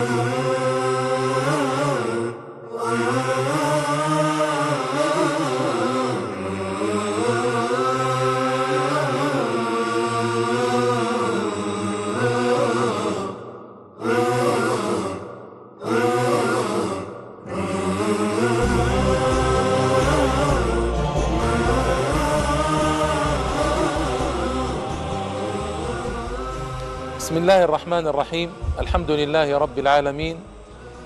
Música بسم الله الرحمن الرحيم الحمد لله رب العالمين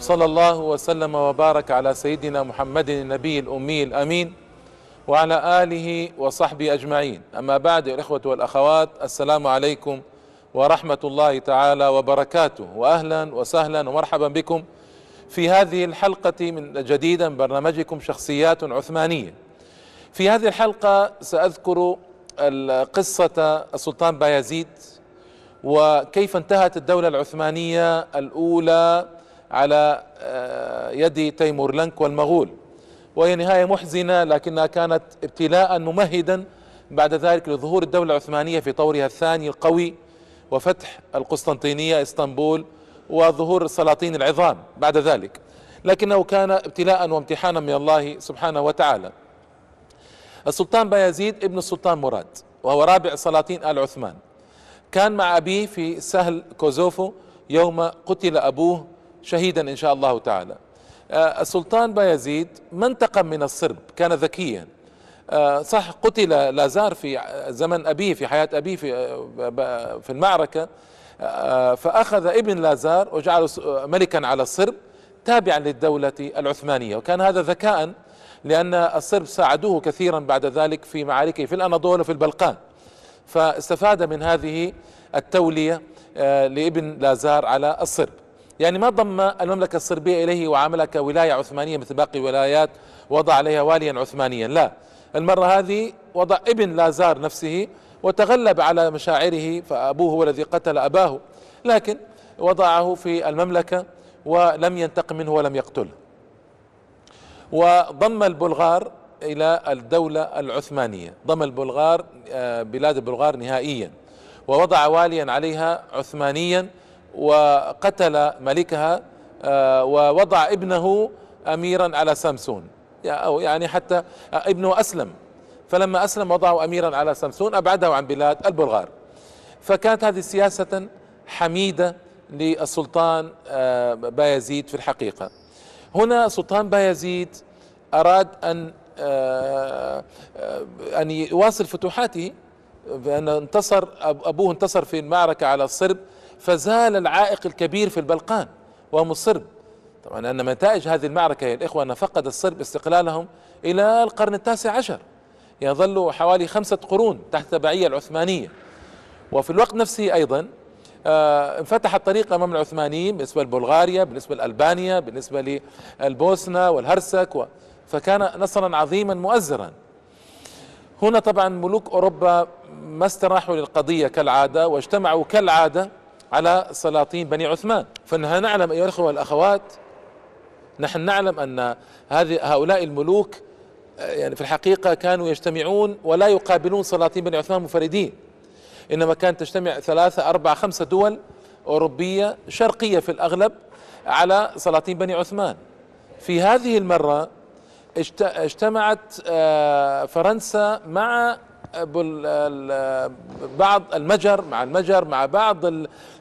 صلى الله وسلم وبارك على سيدنا محمد النبي الأمي الأمين وعلى آله وصحبه أجمعين أما بعد الإخوة والأخوات السلام عليكم ورحمة الله تعالى وبركاته وأهلا وسهلا ومرحبا بكم في هذه الحلقة من جديدا برنامجكم شخصيات عثمانية في هذه الحلقة سأذكر قصة السلطان بايزيد وكيف انتهت الدولة العثمانية الأولى على يد تيمور لنك والمغول. وهي نهاية محزنة لكنها كانت ابتلاء ممهدا بعد ذلك لظهور الدولة العثمانية في طورها الثاني القوي وفتح القسطنطينية إسطنبول وظهور السلاطين العظام بعد ذلك. لكنه كان ابتلاء وامتحانا من الله سبحانه وتعالى. السلطان بايزيد ابن السلطان مراد وهو رابع سلاطين آل عثمان. كان مع أبيه في سهل كوزوفو يوم قتل أبوه شهيدا إن شاء الله تعالى. السلطان بايزيد ما انتقم من الصرب كان ذكيا. صح قتل لازار في زمن أبيه في حياة أبيه في في المعركة. فأخذ ابن لازار وجعله ملكا على الصرب تابعا للدولة العثمانية. وكان هذا ذكاء لأن الصرب ساعدوه كثيرا بعد ذلك في معاركه في الأناضول وفي البلقان. فاستفاد من هذه التولية لابن لازار على الصرب. يعني ما ضم المملكة الصربية إليه وعاملها كولاية عثمانية مثل باقي الولايات وضع عليها واليا عثمانيا. لا المرة هذه وضع ابن لازار نفسه وتغلب على مشاعره فأبوه هو الذي قتل أباه. لكن وضعه في المملكة ولم ينتقم منه ولم يقتله. وضم البلغار إلى الدولة العثمانية. ضم البلغار بلاد البلغار نهائيا. ووضع واليا عليها عثمانيا وقتل ملكها ووضع ابنه اميرا على سامسون. يعني حتى ابنه أسلم. فلما أسلم وضعه اميرا على سامسون أبعده عن بلاد البلغار. فكانت هذه سياسة حميدة للسلطان بايزيد في الحقيقة. هنا سلطان بايزيد أراد أن أن يواصل فتوحاته بأن انتصر أبوه انتصر في المعركة على الصرب فزال العائق الكبير في البلقان وهم الصرب. طبعا أن نتائج هذه المعركة يا الإخوة أن فقد الصرب استقلالهم إلى القرن التاسع عشر. يظل حوالي خمسة قرون تحت التبعية العثمانية. وفي الوقت نفسه أيضا انفتح الطريق أمام العثمانيين بالنسبة لبلغاريا بالنسبة لألبانيا بالنسبة للبوسنة والهرسك و فكان نصرا عظيما مؤزرا. هنا طبعا ملوك أوروبا ما استراحوا للقضية كالعادة واجتمعوا كالعادة على سلاطين بني عثمان. فنحن نعلم أيها الإخوة والأخوات نحن نعلم أن هذه هؤلاء الملوك يعني في الحقيقة كانوا يجتمعون ولا يقابلون سلاطين بني عثمان منفردين. إنما كانت تجتمع ثلاثة أربعة خمسة دول أوروبية شرقية في الأغلب على سلاطين بني عثمان. في هذه المرة اجتمعت فرنسا مع بعض المجر مع المجر مع بعض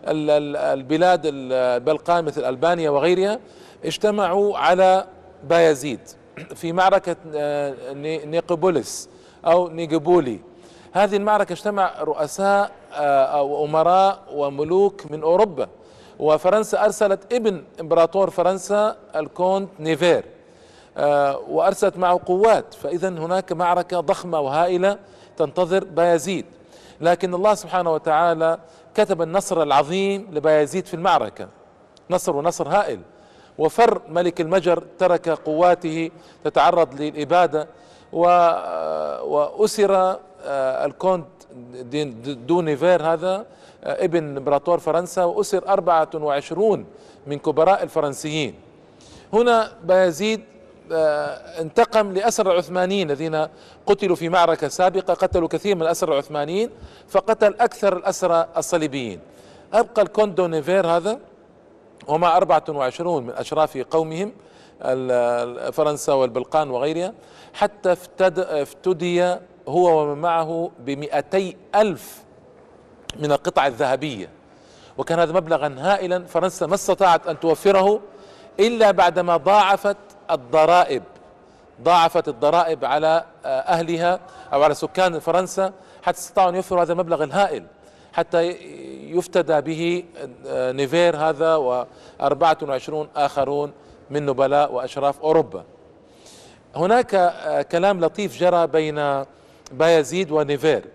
البلاد البلقان مثل ألبانيا وغيرها اجتمعوا على بايزيد في معركة نيقبوليس أو نيقبولي هذه المعركة اجتمع رؤساء أو أمراء وملوك من أوروبا وفرنسا أرسلت ابن إمبراطور فرنسا الكونت نيفير. وأرسلت معه قوات. فاذا هناك معركة ضخمة وهائلة تنتظر بايزيد لكن الله سبحانه وتعالى كتب النصر العظيم لبايزيد في المعركة. نصر ونصر هائل. وفر ملك المجر ترك قواته تتعرض للإبادة. وأسر الكونت دونيفير هذا ابن إمبراطور فرنسا. وأسر 24 من كبراء الفرنسيين. هنا بايزيد انتقم لأسر العثمانيين الذين قتلوا في معركة سابقة قتلوا كثير من الأسر العثمانيين فقتل أكثر الأسرى الصليبيين. أبقى الكوندو نيفير هذا ومع 24 من أشراف قومهم فرنسا والبلقان وغيرها حتى افتدي هو ومن معه بمئتي ألف من القطع الذهبية. وكان هذا مبلغا هائلا فرنسا ما استطاعت أن توفره إلا بعدما ضاعفت الضرائب ضاعفت الضرائب على أهلها أو على سكان فرنسا حتى استطاعوا أن يوفروا هذا المبلغ الهائل حتى يفتدى به نيفير هذا وأربعة وعشرون آخرون من نبلاء وأشراف أوروبا. هناك كلام لطيف جرى بين بايزيد ونيفير.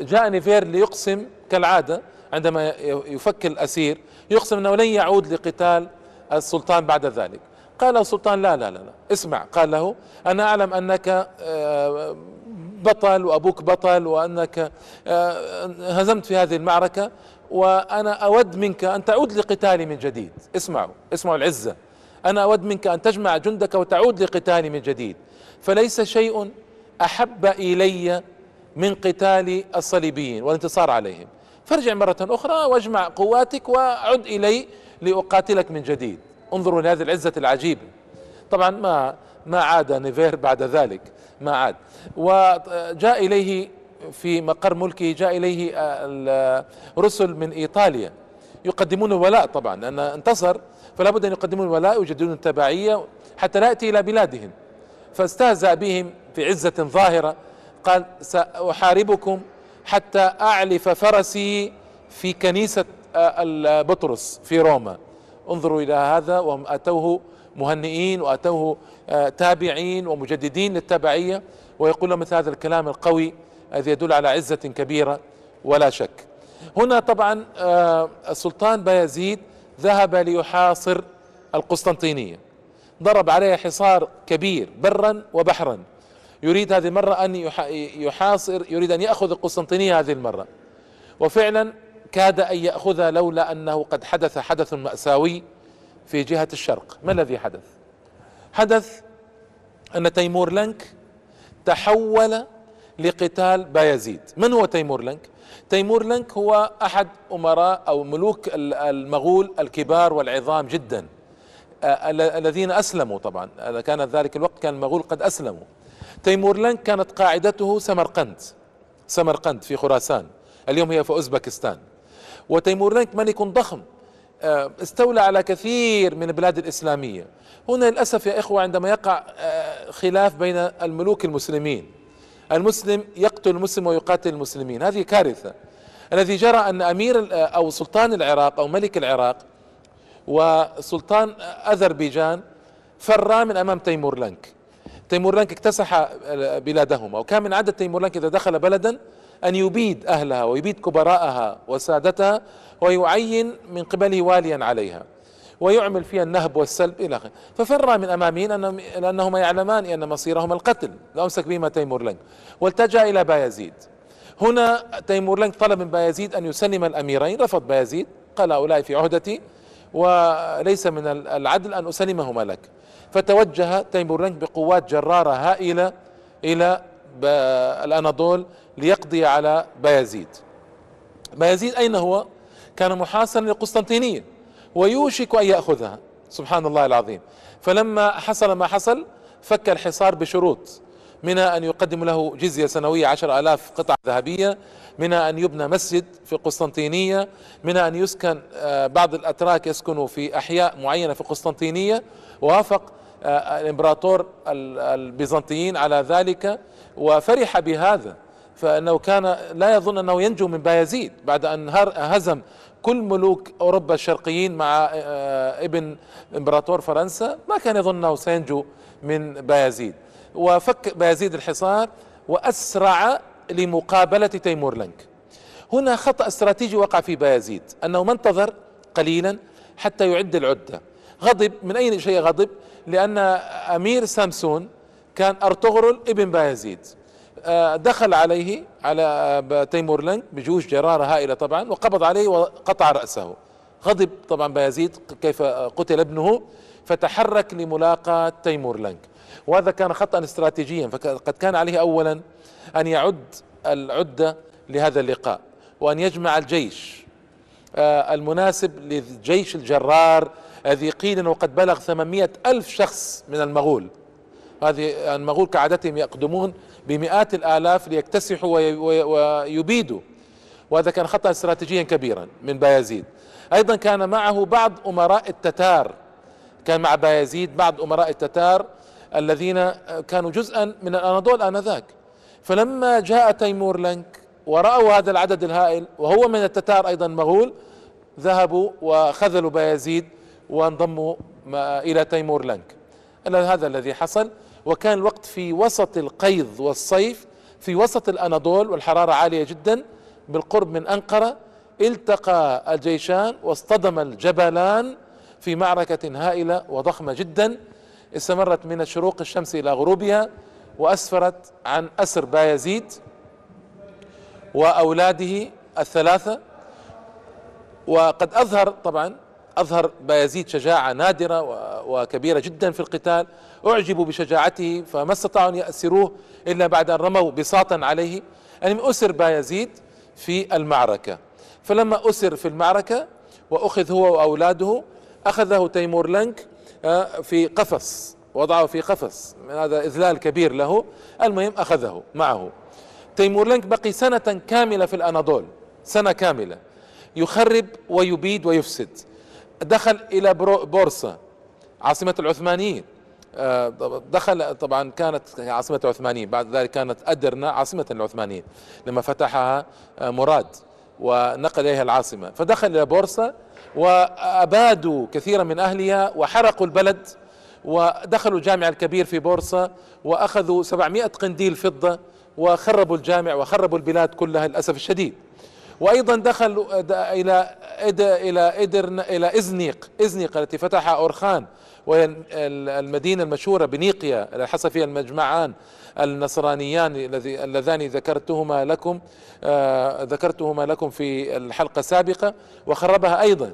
جاء نيفير ليقسم كالعادة عندما يفك الأسير يقسم أنه لن يعود لقتال السلطان بعد ذلك. قال السلطان لا لا لا, لا. اسمع. قال له أنا أعلم أنك آه، بطل وأبوك بطل وأنك آه، هزمت في هذه المعركة وأنا أود منك أن تعود لقتالي من جديد. اسمعوا اسمعوا العزة. أنا أود منك أن تجمع جندك وتعود لقتالي من جديد. فليس شيء أحب إلي من قتال الصليبيين والانتصار عليهم. فارجع مرة أخرى وأجمع قواتك وعد إلي لأقاتلك من جديد. انظروا لهذه العزة العجيبة. طبعا ما ما عاد نيفير بعد ذلك ما عاد. وجاء إليه في مقر ملكه جاء إليه الرسل من إيطاليا يقدمون الولاء طبعا لأن انتصر فلا بد أن يقدمون الولاء ويجددون التبعية حتى لا يأتي إلى بلادهم. فاستهزأ بهم في عزة ظاهرة قال سأحاربكم حتى أعلف فرسي في كنيسة بطرس في روما. انظروا إلى هذا وهم أتوه مهنئين وأتوه آه، تابعين ومجددين للتبعية ويقول مثل هذا الكلام القوي الذي يدل على عزة كبيرة ولا شك. هنا طبعا آه، السلطان بايزيد ذهب ليحاصر القسطنطينية. ضرب عليها حصار كبير برا وبحرا. يريد هذه المرة أن يحاصر يريد أن يأخذ القسطنطينية هذه المرة. وفعلا كاد أن يأخذها لولا أنه قد حدث حدث مأساوي في جهة الشرق. ما الذي حدث؟ حدث أن تيمور لنك تحول لقتال بايزيد. من هو تيمور لنك تيمور لنك هو أحد أمراء أو ملوك المغول الكبار والعظام جدا. الذين أسلموا طبعا. كان ذلك الوقت كان المغول قد أسلموا. تيمور لنك كانت قاعدته سمرقند. سمرقند في خراسان. اليوم هي في أوزبكستان. وتيمور لنك ملك ضخم. آه، استولى على كثير من البلاد الإسلامية. هنا للأسف يا إخوة عندما يقع آه، خلاف بين الملوك المسلمين. المسلم يقتل المسلم ويقاتل المسلمين. هذه كارثة. الذي جرى أن أمير آه، أو سلطان العراق أو ملك العراق وسلطان أذربيجان فرا من أمام تيمور لنك تيمور لنك اكتسح بلادهما. وكان من عادة تيمور لنك إذا دخل بلدا أن يبيد أهلها ويبيد كبراءها وسادتها ويعين من قبله واليا عليها ويعمل فيها النهب والسلب إلى آخره. ففر من امامه لأنهم لانهما يعلمان أن مصيرهما القتل. لا أمسك بهما تيمور لنك. والتجأ إلى بايزيد. هنا تيمور لنك طلب من بايزيد أن يسلم الأميرين. رفض بايزيد. قال هؤلاء في عهدتي وليس من العدل أن أسلمهما لك. فتوجه تيمور لنك بقوات جرارة هائلة إلى الأناضول ليقضي على بايزيد بايزيد أين هو؟ كان محاصرا للقسطنطينية ويوشك أن يأخذها. سبحان الله العظيم. فلما حصل ما حصل فك الحصار بشروط. منها أن يقدم له جزية سنوية عشر آلاف قطعة ذهبية. منها أن يبنى مسجد في القسطنطينية منها أن يسكن آه، بعض الأتراك يسكنوا في أحياء معينة في القسطنطينية وافق الامبراطور البيزنطيين على ذلك وفرح بهذا فإنه كان لا يظن أنه ينجو من بايزيد بعد أن هزم كل ملوك أوروبا الشرقيين مع آه، ابن امبراطور فرنسا. ما كان يظن أنه سينجو من بايزيد وفك بايزيد الحصار وأسرع لمقابلة تيمور لنك هنا خطأ استراتيجي وقع في بايزيد أنه ما انتظر قليلا حتى يعد العدة. غضب من اي شيء غضب؟ لأن أمير سامسون كان أرطغرل ابن بايزيد. آه، دخل عليه على تيمور لنك بجيوش جرارة هائلة طبعا وقبض عليه وقطع رأسه. غضب طبعا بايزيد كيف قتل ابنه؟ فتحرك لملاقاة تيمور لنك وهذا كان خطأ استراتيجيا فقد كان عليه أولا أن يعد العدة لهذا اللقاء وأن يجمع الجيش. آه، المناسب للجيش الجرار الذي قيل إنه قد بلغ 800 ألف شخص من المغول. هذه المغول كعادتهم يقدمون بمئات الآلاف ليكتسحوا ويبيدوا. وهذا كان خطأ استراتيجيا كبيرا من بايزيد. أيضا كان معه بعض أمراء التتار. كان مع بايزيد بعض أمراء التتار الذين كانوا جزءا من الأناضول آنذاك. فلما جاء تيمور لنك ورأوا هذا العدد الهائل وهو من التتار أيضا مغول ذهبوا وخذلوا بايزيد وانضموا إلى تيمور لنك هذا الذي حصل وكان الوقت في وسط القيض والصيف في وسط الأناضول والحرارة عالية جدا بالقرب من أنقرة التقى الجيشان واصطدم الجبلان في معركة هائلة وضخمة جدا استمرت من شروق الشمس إلى غروبها وأسفرت عن أسر بايزيد وأولاده الثلاثة. وقد أظهر طبعا أظهر بايزيد شجاعة نادرة وكبيرة جدا في القتال أعجبوا بشجاعته فما استطاعوا أن يأسروه إلا بعد أن رموا بساطا عليه. يعني أسر بايزيد في المعركة. فلما أسر في المعركة وأخذ هو وأولاده أخذه تيمور لنك آه، في قفص وضعه في قفص. هذا إذلال كبير له. المهم أخذه معه. تيمور لنك بقي سنة كاملة في الأناضول سنة كاملة. يخرب ويبيد ويفسد. دخل إلى بورصة عاصمة العثمانيين. آه، دخل طبعا كانت عاصمة العثمانيين بعد ذلك كانت أدرنا عاصمة العثمانيين لما فتحها آه، مراد ونقل إليها العاصمة. فدخل إلى بورصة وأبادوا كثيرا من أهلها وحرقوا البلد ودخلوا الجامع الكبير في بورصة وأخذوا 700 قنديل فضة وخربوا الجامع وخربوا البلاد كلها للأسف الشديد. وأيضا دخل إلى إلى ادرن إلى إزنيق. إزنيق التي فتحها أورخان وهي المدينة المشهورة بنيقيا التي حصل فيها المجمعان النصرانيان الذي اللذان ذكرتهما لكم آه ذكرتهما لكم في الحلقة السابقة وخربها أيضا.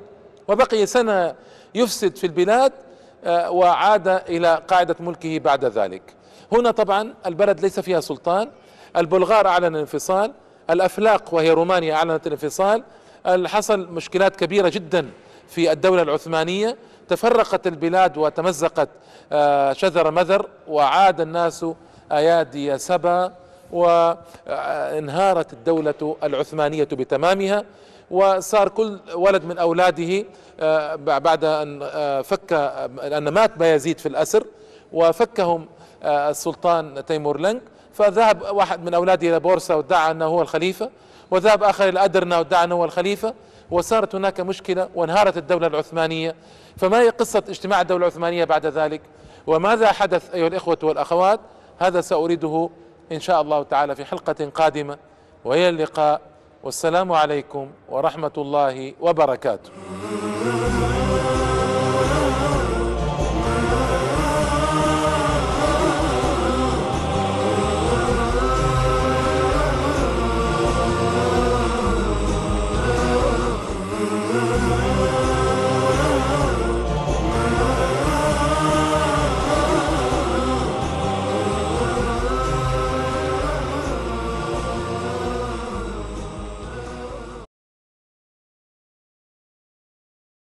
وبقي سنة يفسد في البلاد آه وعاد إلى قاعدة ملكه بعد ذلك. هنا طبعا البلد ليس فيها سلطان البلغار أعلن الانفصال الافلاق وهي رومانيا أعلنت الانفصال حصل مشكلات كبيرة جدا في الدولة العثمانية. تفرقت البلاد وتمزقت آه، شذر مذر وعاد الناس أيادي سبا وانهارت الدولة العثمانية بتمامها. وصار كل ولد من أولاده آه، بعد أن آه، فك أن مات بايزيد في الأسر. وفكهم السلطان تيمور لنك فذهب واحد من أولاده إلى بورصة وادعى أنه هو الخليفة وذهب آخر إلى ادرنا وادعى أنه هو الخليفة وصارت هناك مشكلة وانهارت الدولة العثمانية. فما هي قصة اجتماع الدولة العثمانية بعد ذلك؟ وماذا حدث أيها الإخوة والأخوات؟ هذا سأريده إن شاء الله تعالى في حلقة قادمة. وإلى اللقاء والسلام عليكم ورحمة الله وبركاته.